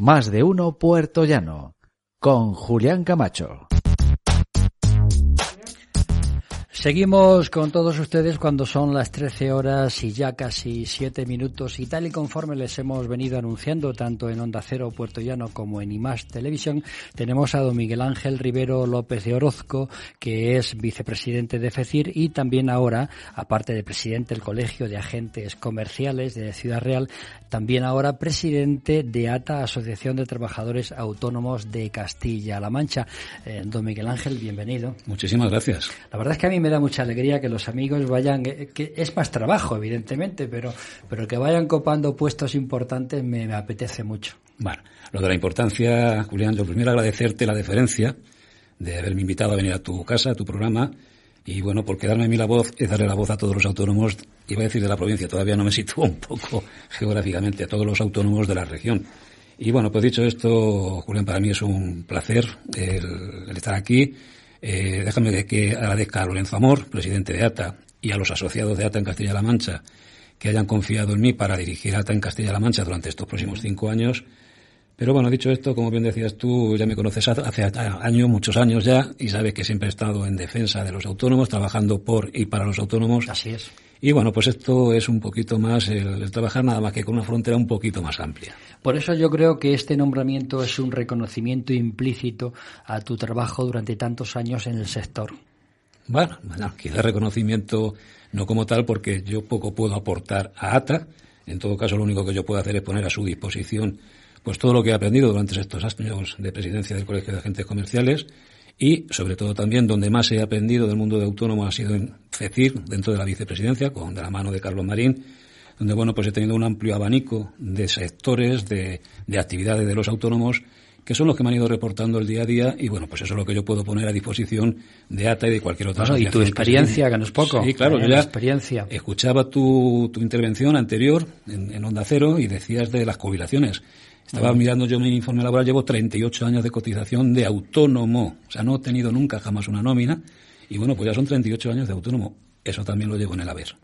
Más de uno Puerto Llano, con Julián Camacho. Seguimos con todos ustedes cuando son las 13 horas y ya casi 7 minutos y tal y conforme les hemos venido anunciando tanto en Onda Cero Puerto Llano como en IMAS Televisión, tenemos a don Miguel Ángel Rivero López de Orozco, que es vicepresidente de FECIR y también ahora, aparte de presidente del Colegio de Agentes Comerciales de Ciudad Real, también ahora presidente de ATA, Asociación de Trabajadores Autónomos de Castilla-La Mancha. Eh, don Miguel Ángel, bienvenido. Muchísimas gracias. La verdad es que a mí me da mucha alegría que los amigos vayan, eh, que es más trabajo, evidentemente, pero, pero que vayan copando puestos importantes me, apetece mucho. Bueno, lo de la importancia, Julián, lo primero agradecerte la deferencia de haberme invitado a venir a tu casa, a tu programa, y bueno, porque darme a mí la voz es darle la voz a todos los autónomos, iba a decir de la provincia, todavía no me sitúo un poco geográficamente, a todos los autónomos de la región. Y bueno, pues dicho esto, Julián, para mí es un placer el estar aquí. Eh, déjame que agradezca a Lorenzo Amor, presidente de ATA, y a los asociados de ATA en Castilla-La Mancha, que hayan confiado en mí para dirigir ATA en Castilla-La Mancha durante estos próximos cinco años. Pero bueno, dicho esto, como bien decías tú, ya me conoces hace años, muchos años ya, y sabes que siempre he estado en defensa de los autónomos, trabajando por y para los autónomos. Así es. Y bueno, pues esto es un poquito más el, el, trabajar nada más que con una frontera un poquito más amplia. Por eso yo creo que este nombramiento es un reconocimiento implícito a tu trabajo durante tantos años en el sector. Bueno, bueno quizás reconocimiento no como tal porque yo poco puedo aportar a ATA. En todo caso, lo único que yo puedo hacer es poner a su disposición pues todo lo que he aprendido durante estos años de presidencia del Colegio de Agentes Comerciales y, sobre todo, también donde más he aprendido del mundo de autónomo ha sido en FECIR, dentro de la vicepresidencia, con de la mano de Carlos Marín, donde, bueno, pues he tenido un amplio abanico de sectores, de, de actividades de los autónomos, que son los que me han ido reportando el día a día y bueno, pues eso es lo que yo puedo poner a disposición de ATA y de cualquier otra bueno, y tu experiencia, que, que no es poco. Sí, claro, yo ya experiencia. escuchaba tu, tu intervención anterior en, en Onda Cero y decías de las jubilaciones. Estaba mirando yo mi informe laboral, llevo 38 años de cotización de autónomo. O sea, no he tenido nunca jamás una nómina. Y bueno, pues ya son 38 años de autónomo. Eso también lo llevo en el haber.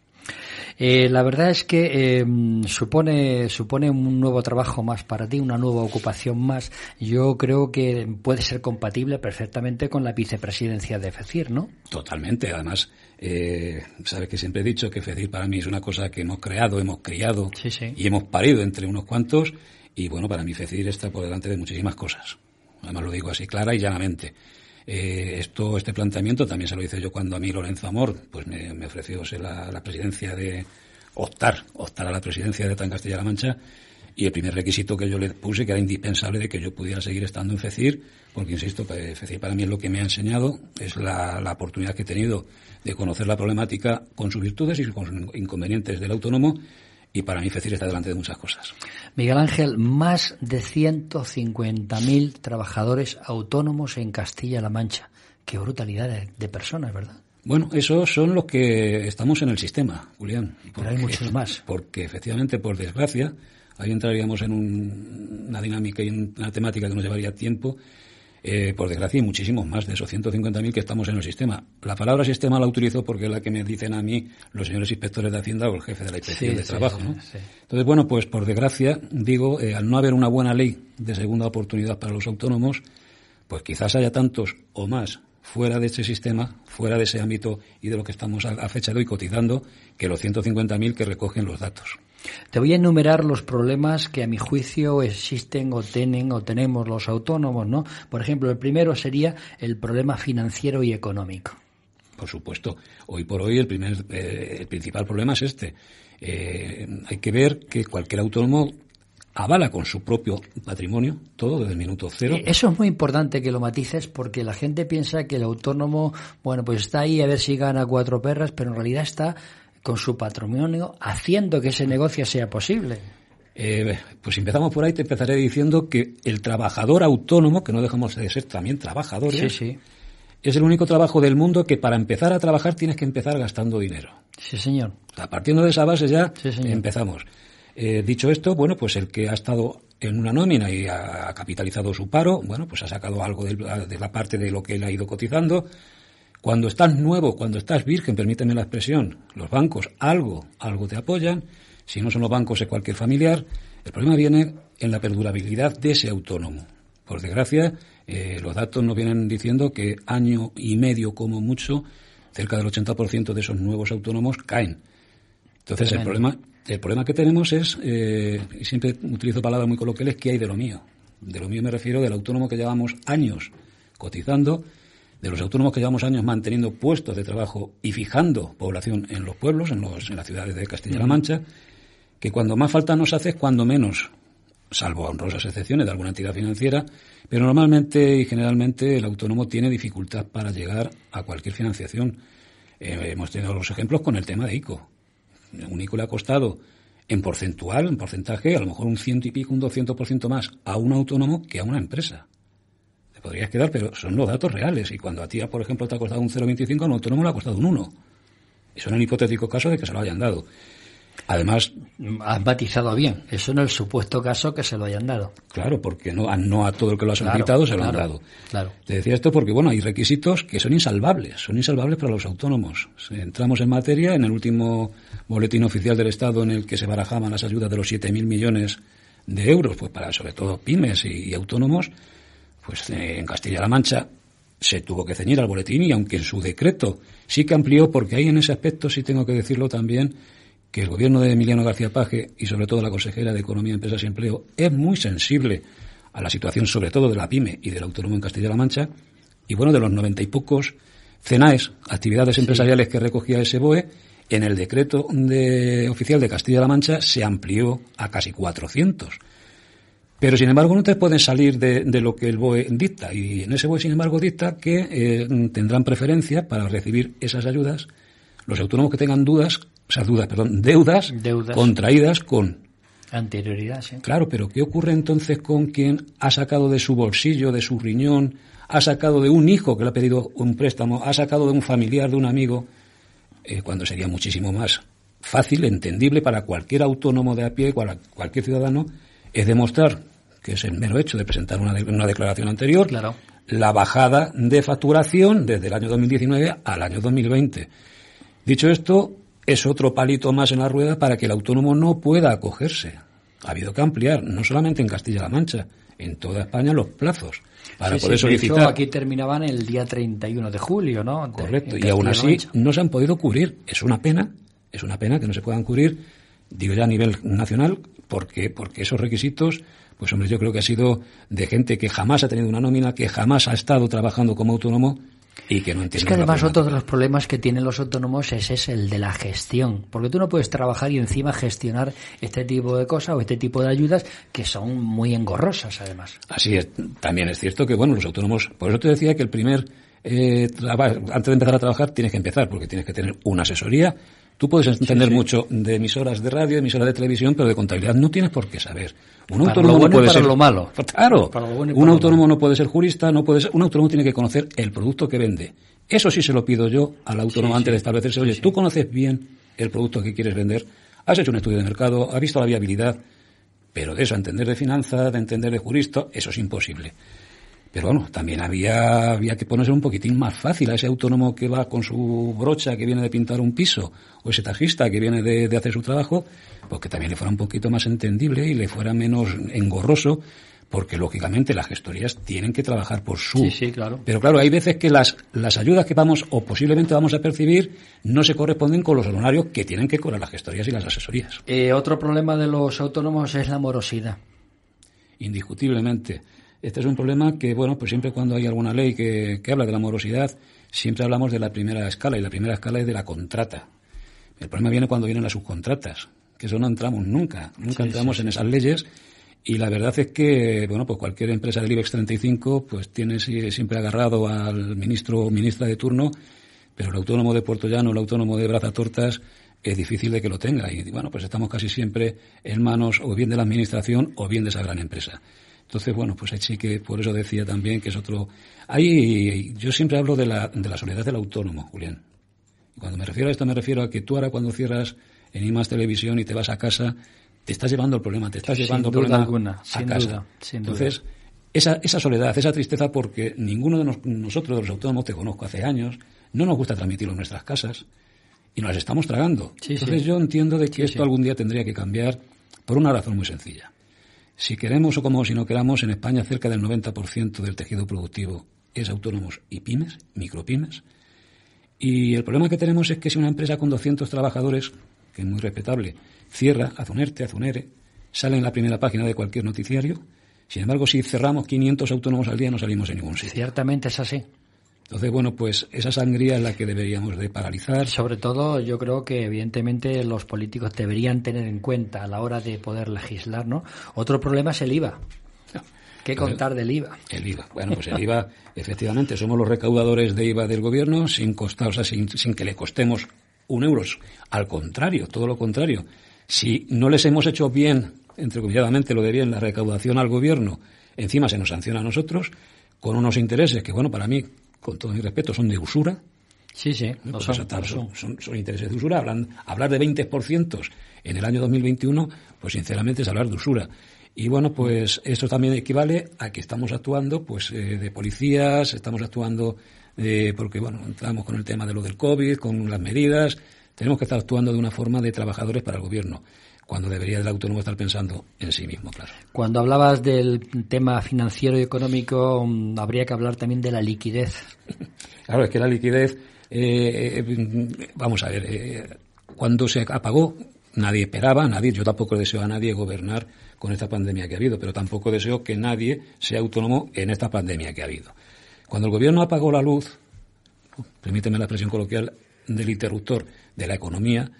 Eh, la verdad es que eh, supone, supone un nuevo trabajo más para ti, una nueva ocupación más. Yo creo que puede ser compatible perfectamente con la vicepresidencia de FECIR, ¿no? Totalmente. Además, eh, sabes que siempre he dicho que FECIR para mí es una cosa que hemos creado, hemos criado sí, sí. y hemos parido entre unos cuantos. Y bueno, para mí FECIR está por delante de muchísimas cosas. Además lo digo así clara y llanamente. Eh, esto, este planteamiento también se lo hice yo cuando a mí Lorenzo Amor pues me, ofreció la, presidencia de optar, optar a la presidencia de TAN Castilla-La Mancha y el primer requisito que yo le puse que era indispensable de que yo pudiera seguir estando en FECIR, porque insisto, FECIR para mí es lo que me ha enseñado, es la, la oportunidad que he tenido de conocer la problemática con sus virtudes y con sus inconvenientes del autónomo y para mí FECIR está delante de muchas cosas. Miguel Ángel, más de 150.000 trabajadores autónomos en Castilla-La Mancha. Qué brutalidad de, de, personas, ¿verdad? Bueno, esos son los que estamos en el sistema, Julián. Porque, Pero hay muchos más. Porque efectivamente, por desgracia, ahí entraríamos en un, una dinámica y una temática que nos llevaría tiempo. Eh, por desgracia, hay muchísimos más de esos 150.000 que estamos en el sistema. La palabra sistema la utilizo porque es la que me dicen a mí los señores inspectores de Hacienda o el jefe de la inspección sí, de sí, trabajo. sí, ¿no? Entonces, bueno, pues por desgracia, digo, eh, al no haber una buena ley de segunda oportunidad para los autónomos, pues quizás haya tantos o más fuera de ese sistema, fuera de ese ámbito y de lo que estamos a, a fecha de hoy cotizando, que los 150.000 que recogen los datos. Te voy a enumerar los problemas que a mi juicio existen o tienen o tenemos los autónomos, ¿no? Por ejemplo, el primero sería el problema financiero y económico. Por supuesto. Hoy por hoy el primer, eh, el principal problema es este. Eh, hay que ver que cualquier autónomo avala con su propio patrimonio todo desde el minuto cero. Eso es muy importante que lo matices porque la gente piensa que el autónomo, bueno, pues está ahí a ver si gana cuatro perras, pero en realidad está con su patrimonio haciendo que ese negocio sea posible? Eh, pues empezamos por ahí, te empezaré diciendo que el trabajador autónomo, que no dejamos de ser también trabajadores, sí, es el único trabajo del mundo que para empezar a trabajar tienes que empezar gastando dinero. Sí, señor. O sea, partiendo de esa base ya Sí, empezamos. Eh, dicho esto, bueno, pues el que ha estado en una nómina y ha capitalizado su paro, bueno, pues ha sacado algo de, de la parte de lo que él ha ido cotizando. Cuando estás nuevo, cuando estás virgen, permíteme la expresión, los bancos algo, algo te apoyan. Si no son los bancos, es cualquier familiar. El problema viene en la perdurabilidad de ese autónomo. Por desgracia, eh, los datos nos vienen diciendo que año y medio como mucho, cerca del 80% de esos nuevos autónomos caen. Entonces, el problema, el problema que tenemos es, eh, y siempre utilizo palabras muy coloquiales, ¿qué hay de lo mío? De lo mío me refiero del autónomo que llevamos años cotizando, de los autónomos que llevamos años manteniendo puestos de trabajo y fijando población en los pueblos, en, los, en las ciudades de Castilla-La Mancha, que cuando más falta nos hace es cuando menos, salvo honrosas excepciones de alguna entidad financiera, pero normalmente y generalmente el autónomo tiene dificultad para llegar a cualquier financiación. Eh, hemos tenido los ejemplos con el tema de ICO. Un ICO le ha costado en porcentual, en porcentaje, a lo mejor un ciento y pico, un 200% más a un autónomo que a una empresa. Te podrías quedar, pero son los datos reales. Y cuando a ti, por ejemplo, te ha costado un 0,25, a un autónomo le ha costado un 1. Eso en el hipotético caso de que se lo hayan dado. Además, Has batizado bien. Eso en el supuesto caso que se lo hayan dado. claro, porque no, a- no a todo el que lo ha solicitado se lo han dado. Claro. Te decía esto porque, bueno, hay requisitos que son insalvables, son insalvables para los autónomos. Si Entramos en materia en el último boletín oficial del Estado en el que se barajaban las ayudas de los 7.000 millones de euros, pues para sobre todo pymes y, y autónomos, pues eh, en Castilla-La Mancha se tuvo que ceñir al boletín y aunque en su decreto sí que amplió, porque ahí en ese aspecto sí tengo que decirlo también, que el gobierno de Emiliano García Paje y sobre todo la consejera de Economía, Empresas y Empleo es muy sensible a la situación sobre todo de la pyme y del autónomo en Castilla-La Mancha y bueno, de los noventa y pocos CENAES, actividades empresariales que recogía ese BOE, en el decreto de, oficial de Castilla-La Mancha se amplió a casi 400. Pero, sin embargo, no te pueden salir de, de lo que el BOE dicta. Y en ese BOE, sin embargo, dicta que eh, tendrán preferencia para recibir esas ayudas los autónomos que tengan dudas, o sea, dudas, perdón, deudas, Deudas. contraídas con Anterioridad, sí. Claro, pero ¿qué ocurre entonces con quien ha sacado de su bolsillo, de su riñón, ha sacado de un hijo que le ha pedido un préstamo, ha sacado de un familiar, de un amigo, eh, cuando sería muchísimo más fácil, entendible para cualquier autónomo de a pie, cual- cualquier ciudadano, es demostrar que es el mero hecho de presentar una, de- una declaración anterior, Claro. la bajada de facturación desde el año 2019 al año 2020. Dicho esto, es otro palito más en la rueda para que el autónomo no pueda acogerse. Ha habido que ampliar, no solamente en Castilla-La Mancha, en toda España los plazos para Sí, poder sí, de hecho, solicitar. aquí terminaban el día 31 de julio, ¿no? De- Correcto. Y aún así no se han podido cubrir. Es una pena, es una pena que no se puedan cubrir, digo ya a nivel nacional, porque, porque esos requisitos, pues hombre, yo creo que ha sido de gente que jamás ha tenido una nómina, que jamás ha estado trabajando como autónomo y que no entiende. Es que además otro de los problemas que tienen los autónomos es, es el de la gestión, porque tú no puedes trabajar y encima gestionar este tipo de cosas o este tipo de ayudas que son muy engorrosas además. Así es. También es cierto que, bueno, los autónomos, por eso te decía que el primer, eh, antes de empezar a trabajar tienes que empezar, porque tienes que tener una asesoría. Tú puedes entender mucho de emisoras de radio, emisoras de televisión, pero de contabilidad no tienes por qué saber. Un Para autónomo lo bueno no y puede para ser lo malo. Claro. Para lo bueno y un lo autónomo no puede ser jurista, no puede ser. Un autónomo tiene que conocer el producto que vende. Eso sí se lo pido yo al autónomo Sí, antes de establecerse. Oye, tú conoces bien el producto que quieres vender, has hecho un estudio de mercado, has visto la viabilidad, pero de eso, a entender de finanzas, de entender de jurista, eso es imposible. Pero bueno, también había, había que ponerse un poquitín más fácil a ese autónomo que va con su brocha que viene de pintar un piso, o ese tajista que viene de, de hacer su trabajo, pues que también le fuera un poquito más entendible y le fuera menos engorroso, porque lógicamente las gestorías tienen que trabajar por su. Sí, sí, claro. Pero claro, hay veces que las, las ayudas que vamos o posiblemente vamos a percibir no se corresponden con los honorarios que tienen que cobrar las gestorías y las asesorías. Eh, otro problema de los autónomos es la morosidad. indiscutiblemente. Este es un problema que, bueno, pues siempre cuando hay alguna ley que, que habla de la morosidad, siempre hablamos de la primera escala, y la primera escala es de la contrata. El problema viene cuando vienen las subcontratas, que eso no entramos nunca, nunca Sí, entramos en esas leyes, y la verdad es que, bueno, pues cualquier empresa del IBEX 35, pues tiene siempre agarrado al ministro o ministra de turno, pero el autónomo de Puerto Llano, el autónomo de Brazatortas, es difícil de que lo tenga. Y bueno, pues estamos casi siempre en manos o bien de la administración o bien de esa gran empresa. Entonces, bueno, pues sí que por eso decía también que es otro. Ahí yo siempre hablo de la, de la soledad del autónomo, Julián. Y cuando me refiero a esto, me refiero a que tú ahora cuando cierras en IMAS Televisión y te vas a casa, te estás llevando el problema, te estás llevando el problema alguna, a sin casa. Duda, sin Entonces, esa, esa soledad, esa tristeza, porque ninguno de nos, nosotros, de los autónomos, te conozco hace años, no nos gusta transmitirlo en nuestras casas y nos las estamos tragando. Sí, Entonces sí. yo entiendo de que Sí, esto algún día tendría que cambiar por una razón muy sencilla. Si queremos o como si no queramos, en España cerca del 90% del tejido productivo es autónomos y pymes, micropymes. Y el problema que tenemos es que si una empresa con 200 trabajadores, que es muy respetable, cierra, hace un ERTE, hace un ERE, sale en la primera página de cualquier noticiario. Sin embargo, si cerramos 500 autónomos al día, no salimos en ningún sitio. Ciertamente es así. Entonces, bueno, pues esa sangría es la que deberíamos de paralizar. Sobre todo, yo creo que evidentemente los políticos deberían tener en cuenta a la hora de poder legislar, ¿no? Otro problema es el IVA. ¿Qué contar del IVA? El IVA. Bueno, pues el IVA, efectivamente, somos los recaudadores de IVA del gobierno sin costar, o sea, sin, sin que le costemos un euro. Al contrario, todo lo contrario. Si no les hemos hecho bien, entrecomilladamente lo de bien, la recaudación al gobierno, encima se nos sanciona a nosotros con unos intereses que, bueno, para mí, con todo mi respeto, son de usura. Sí, sí, Pues son, son. son, son- son intereses de usura. Hablan, hablar de 20% en el año 2021, pues sinceramente es hablar de usura. Y bueno, pues esto también equivale a que estamos actuando pues eh, de policías, estamos actuando de, porque bueno, estamos con el tema de lo del COVID, con las medidas, tenemos que estar actuando de una forma de trabajadores para el gobierno, cuando debería el autónomo estar pensando en sí mismo, claro. Cuando hablabas del tema financiero y económico, mm, habría que hablar también de la liquidez. Claro, es que la liquidez, eh, eh, vamos a ver, eh, cuando se apagó, nadie esperaba, nadie, yo tampoco deseo a nadie gobernar con esta pandemia que ha habido, pero tampoco deseo que nadie sea autónomo en esta pandemia que ha habido. Cuando el gobierno apagó la luz, permíteme la expresión coloquial, del interruptor de la economía,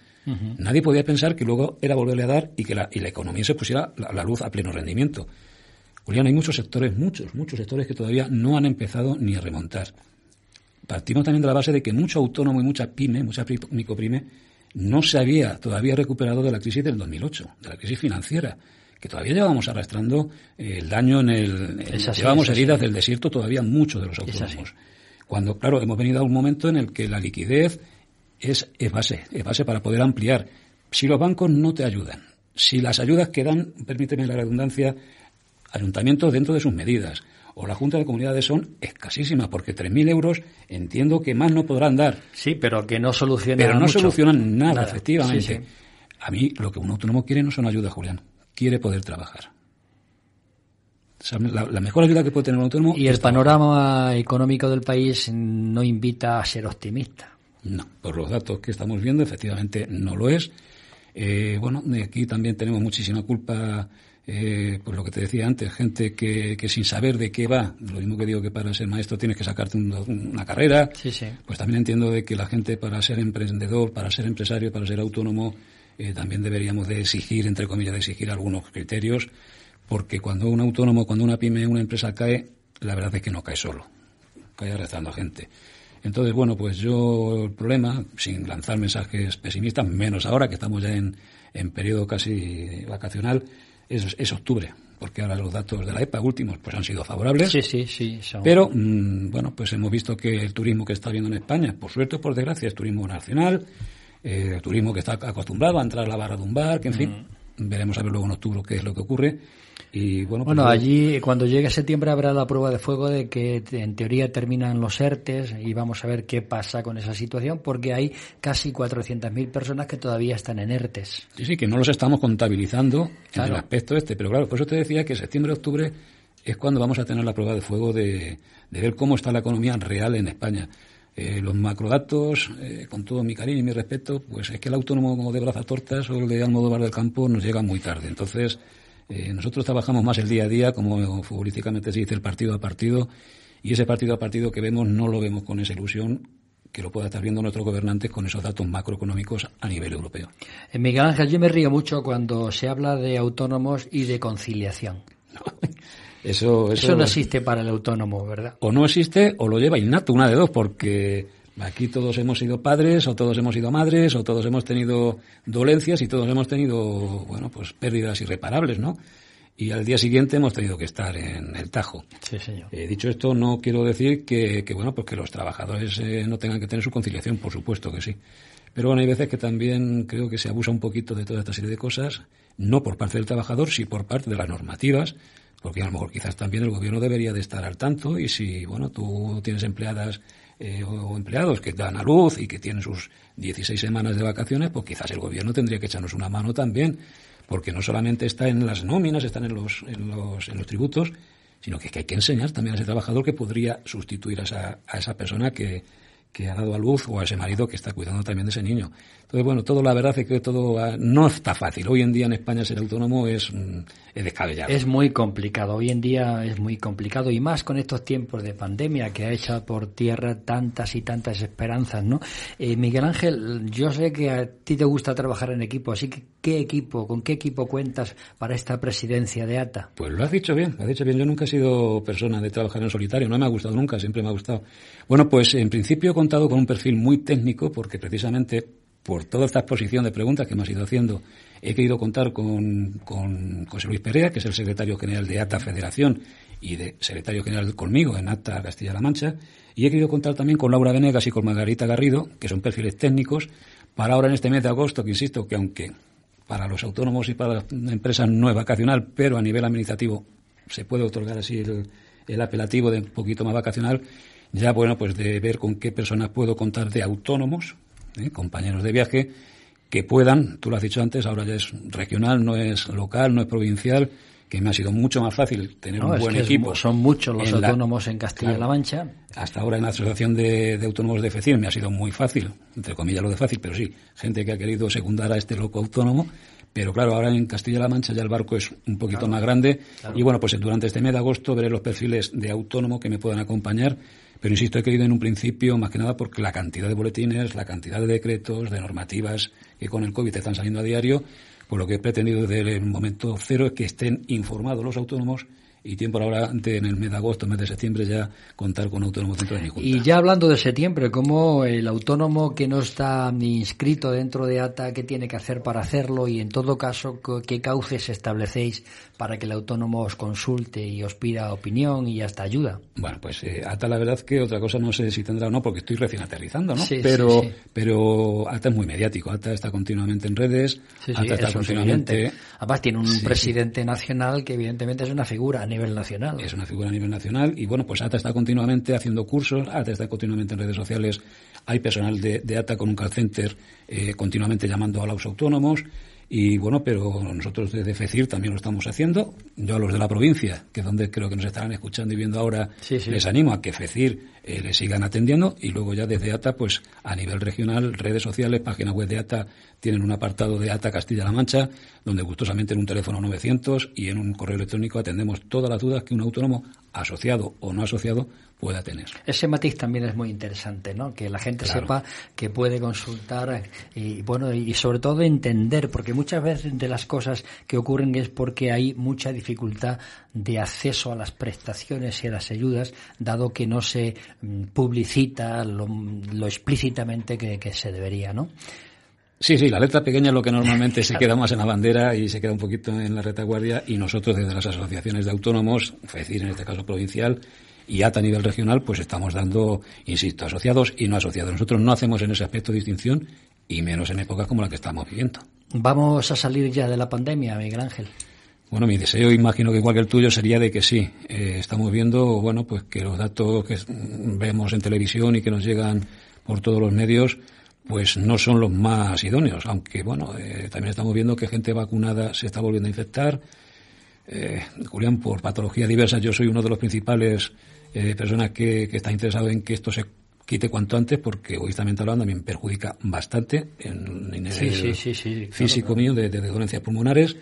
nadie podía pensar que luego era volverle a dar y que la, y la economía se pusiera la, la luz a pleno rendimiento. Julián, hay muchos sectores, muchos, muchos sectores que todavía no han empezado ni a remontar partimos también de la base de que mucho autónomo y mucha pyme, mucha pri- micropyme, no se había todavía recuperado de la crisis del 2008, de la crisis financiera, que todavía llevamos arrastrando eh, el daño en el... así, así. heridas del desierto todavía muchos de los autónomos. Cuando, claro, hemos venido a un momento en el que la liquidez es, base, es base para poder ampliar. Si los bancos no te ayudan, si las ayudas que dan, permíteme la redundancia, ayuntamientos dentro de sus medidas, o la Junta de Comunidades son escasísimas, porque 3.000 euros entiendo que más no podrán dar, Sí, pero que no soluciona pero no mucho. solucionan nada, Nada. efectivamente. Sí, sí. A mí lo que un autónomo quiere no son ayudas, Julián, quiere poder trabajar. O sea, la, la mejor ayuda que puede tener un autónomo Y el panorama económico del país no invita a ser optimista. No, por los datos que estamos viendo, efectivamente no lo es. Eh, bueno, aquí también tenemos muchísima culpa, eh, por lo que te decía antes, gente que, que sin saber de qué va, lo mismo que digo que para ser maestro tienes que sacarte un- una carrera, Sí, sí. pues también entiendo de que la gente para ser emprendedor, para ser empresario, para ser autónomo, eh, también deberíamos de exigir, entre comillas, de exigir algunos criterios, porque cuando un autónomo, cuando una pyme, una empresa cae, la verdad es que no cae solo, cae arrastrando a gente. Entonces, bueno, pues yo el problema, sin lanzar mensajes pesimistas, menos ahora que estamos ya en, en periodo casi vacacional, es, es octubre, porque ahora los datos de la EPA últimos pues han sido favorables. Sí, sí, sí. son- Pero, mm, bueno, pues hemos visto que el turismo que está habiendo en España, por suerte o por desgracia, es turismo nacional, eh, el turismo que está acostumbrado a entrar a la barra de un bar, que en fin, veremos a ver luego en octubre qué es lo que ocurre. Y bueno, pues Bueno, allí cuando llegue septiembre habrá la prueba de fuego de que en teoría terminan los ERTES y vamos a ver qué pasa con esa situación porque hay casi 400.000 personas que todavía están en ERTES. Sí, sí, que no los estamos contabilizando en el aspecto este, pero claro, por eso te decía que septiembre-octubre es cuando vamos a tener la prueba de fuego de, de ver cómo está la economía real en España. Eh, los macrodatos, eh, con todo mi cariño y mi respeto, pues es que el autónomo como de Brazatortas o el de Almodóvar del Campo nos llega muy tarde. Entonces, eh, nosotros trabajamos más el día a día, como futbolísticamente se dice, el partido a partido, y ese partido a partido que vemos no lo vemos con esa ilusión que lo pueda estar viendo nuestros gobernantes con esos datos macroeconómicos a nivel europeo. En Miguel Ángel, yo me río mucho cuando se habla de autónomos y de conciliación. Eso, eso, Eso no existe para el autónomo, ¿verdad? o no existe o lo lleva innato, una de dos, porque Aquí todos hemos sido padres, o todos hemos sido madres, o todos hemos tenido dolencias y todos hemos tenido, bueno, pues pérdidas irreparables, ¿no? Y al día siguiente hemos tenido que estar en el Tajo. Sí, señor. Eh, dicho esto, no quiero decir que, que bueno, pues que los trabajadores eh, no tengan que tener su conciliación, por supuesto que sí. Pero bueno, hay veces que también creo que se abusa un poquito de toda esta serie de cosas, no por parte del trabajador, sí por parte de las normativas, porque a lo mejor quizás también el gobierno debería de estar al tanto y si, bueno, tú tienes empleadas eh, o empleados que dan a luz y que tienen sus 16 semanas de vacaciones, pues quizás el gobierno tendría que echarnos una mano también, porque no solamente está en las nóminas, están en los, en los, en los tributos, sino que, hay que enseñar también a ese trabajador que podría sustituir a esa, a esa persona que, que ha dado a luz o a ese marido que está cuidando también de ese niño. Entonces, bueno, todo la verdad es que todo no está fácil. Hoy en día en España ser autónomo es, mm, es descabellado. Es muy complicado. Hoy en día es muy complicado y más con estos tiempos de pandemia que ha echado por tierra tantas y tantas esperanzas, ¿no? Eh, Miguel Ángel, yo sé que a ti te gusta trabajar en equipo, así que ¿qué equipo, con qué equipo cuentas para esta presidencia de ATA? Pues lo has dicho bien, lo has dicho bien. Yo nunca he sido persona de trabajar en solitario, no me ha gustado nunca, siempre me ha gustado. Bueno, pues en principio he contado con un perfil muy técnico porque precisamente por toda esta exposición de preguntas que me has ido haciendo, he querido contar con, con José Luis Perea, que es el secretario general de ATA Federación y de secretario general conmigo en ATA Castilla-La Mancha, y he querido contar también con Laura Venegas y con Margarita Garrido, que son perfiles técnicos, para ahora en este mes de agosto, que insisto que aunque para los autónomos y para las empresas no es vacacional, pero a nivel administrativo se puede otorgar así el, el apelativo de un poquito más vacacional, ya bueno, pues de ver con qué personas puedo contar de autónomos, ¿eh? compañeros de viaje, que puedan, tú lo has dicho antes, ahora ya es regional, no es local, no es provincial, que me ha sido mucho más fácil tener no, un buen equipo. Es, son muchos los en autónomos la, en Castilla-La Mancha. Hasta ahora en la Asociación de, de Autónomos de FECIR me ha sido muy fácil, entre comillas lo de fácil, pero sí, gente que ha querido secundar a este loco autónomo, pero claro, ahora en Castilla-La Mancha ya el barco es un poquito claro, más grande claro. y bueno, pues durante este mes de agosto veré los perfiles de autónomo que me puedan acompañar pero insisto, he querido en un principio, más que nada, porque la cantidad de boletines, la cantidad de decretos, de normativas que con el COVID están saliendo a diario, pues lo que he pretendido desde el momento cero es que estén informados los autónomos y tiempo ahora en el mes de agosto, mes de septiembre ya contar con autónomos dentro de mi junta. Y ya hablando de septiembre, ¿cómo el autónomo que no está ni inscrito dentro de ATA, qué tiene que hacer para hacerlo? Y en todo caso, ¿qué cauces establecéis para que el autónomo os consulte y os pida opinión y hasta ayuda? Bueno, pues eh, ATA la verdad que otra cosa no sé si tendrá o no, porque estoy recién aterrizando, ¿no? Sí, pero, sí, sí. pero ATA es muy mediático, ATA está continuamente en redes, ATA está continuamente... Además tiene un presidente nacional que evidentemente es una figura nivel nacional. Es una figura a nivel nacional y bueno, pues ATA está continuamente haciendo cursos, ATA está continuamente en redes sociales, hay personal de, de ATA con un call center eh, continuamente llamando a los autónomos y bueno, pero nosotros desde FECIR también lo estamos haciendo. Yo a los de la provincia, que es donde creo que nos estarán escuchando y viendo ahora, sí, sí. les animo a que FECIR eh, les sigan atendiendo y luego ya desde ATA, pues a nivel regional, redes sociales, página web de ATA, tienen un apartado de ATA Castilla-La Mancha, donde gustosamente en un teléfono 900 y en un correo electrónico atendemos todas las dudas que un autónomo asociado o no asociado pueda tener. Ese matiz también es muy interesante, ¿no? Que la gente claro. sepa que puede consultar y bueno y sobre todo entender, porque muchas veces de las cosas que ocurren es porque hay mucha dificultad de acceso a las prestaciones y a las ayudas, dado que no se mm, publicita lo, lo explícitamente que, que se debería, ¿no? Sí, sí, la letra pequeña es lo que normalmente se queda más en la bandera y se queda un poquito en la retaguardia y nosotros desde las asociaciones de autónomos, es decir, en este caso provincial, y ATA a nivel regional, pues estamos dando, insisto, asociados y no asociados. Nosotros no hacemos en ese aspecto distinción y menos en épocas como la que estamos viviendo. ¿Vamos a salir ya de la pandemia, Miguel Ángel? Bueno, mi deseo, imagino que igual que el tuyo, sería de que sí. Eh, estamos viendo, bueno, pues que los datos que vemos en televisión y que nos llegan por todos los medios, pues no son los más idóneos, aunque bueno, eh, también estamos viendo que gente vacunada se está volviendo a infectar. Eh, Julián, por patologías diversas, yo soy uno de los principales personas que, que, está interesado en que esto se quite cuanto antes, porque egoístamente hablando me perjudica bastante en, en sí, el sí, físico claro, mío de, de, dolencias pulmonares.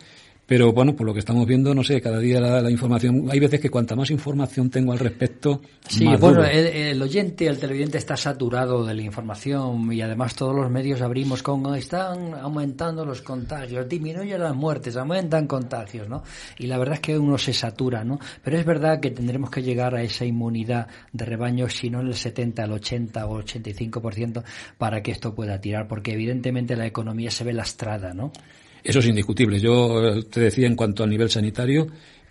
Pero bueno, por lo que estamos viendo, no sé, cada día la, información, hay veces que cuanta más información tengo al respecto, sí, bueno, el, oyente, el televidente está saturado de la información y además todos los medios abrimos con están aumentando los contagios, disminuyen las muertes, aumentan contagios, ¿no? Y la verdad es que uno se satura, ¿no? Pero es verdad que tendremos que llegar a esa inmunidad de rebaño, si no en el 70, el 80 o 85%, para que esto pueda tirar, porque evidentemente la economía se ve lastrada, ¿no? Eso es indiscutible. Yo eh, te decía en cuanto a nivel sanitario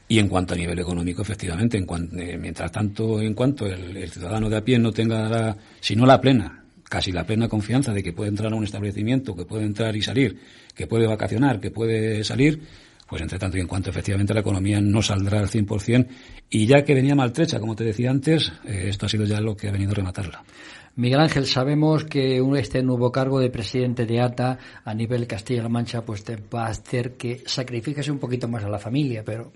y en cuanto a nivel económico, efectivamente. En eh, mientras tanto, en cuanto el, ciudadano de a pie no tenga, la, si no la plena, casi la plena confianza de que puede entrar a un establecimiento, que puede entrar y salir, que puede vacacionar, que puede salir, pues entre tanto y en cuanto efectivamente la economía no saldrá al 100% y ya que venía maltrecha, como te decía antes, eh, esto ha sido ya lo que ha venido a rematarla. Miguel Ángel, sabemos que este nuevo cargo de presidente de ATA a nivel Castilla-La Mancha pues te va a hacer que sacrifiques un poquito más a la familia, pero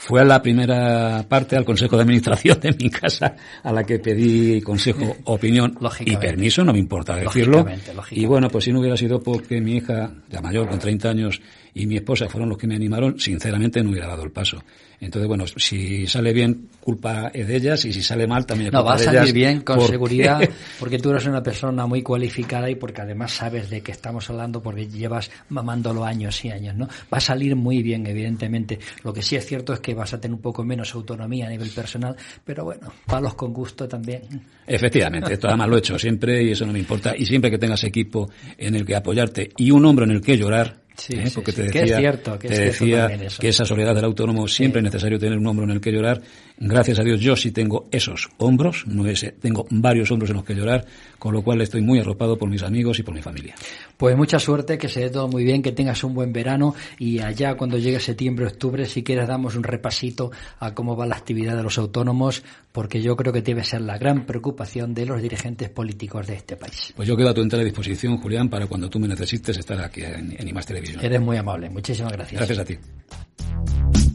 fue a la primera parte al Consejo de Administración de mi casa a la que pedí consejo, opinión y permiso, no me importa decirlo. Y bueno, pues si no hubiera sido porque mi hija, la mayor, con 30 años, y mi esposa fueron los que me animaron, sinceramente no hubiera dado el paso. Entonces, bueno, si sale bien, culpa es de ellas, y si sale mal, también es culpa No, va a salir bien, con seguridad, porque tú eres una persona muy cualificada y porque además sabes de qué estamos hablando, porque llevas mamándolo años y años, ¿no? Va a salir muy bien, evidentemente. Lo que sí es cierto es que vas a tener un poco menos autonomía a nivel personal, pero bueno, palos con gusto también. Efectivamente, esto además lo he hecho siempre y eso no me importa. Y siempre que tengas equipo en el que apoyarte y un hombro en el que llorar, Sí, ¿eh? porque te decía, que es cierto, que, te decía que esa soledad del autónomo siempre es necesario tener un hombro en el que llorar. Gracias a Dios yo sí tengo esos hombros, no ese, tengo varios hombros en los que llorar, con lo cual estoy muy arropado por mis amigos y por mi familia. Pues mucha suerte, que se dé todo muy bien, que tengas un buen verano y allá cuando llegue septiembre, octubre, si quieres damos un repasito a cómo va la actividad de los autónomos, porque yo creo que debe ser la gran preocupación de los dirigentes políticos de este país. Pues yo quedo a tu entera disposición, Julián, para cuando tú me necesites estar aquí en, en Televisión. Eres muy amable. Muchísimas gracias. Gracias a ti.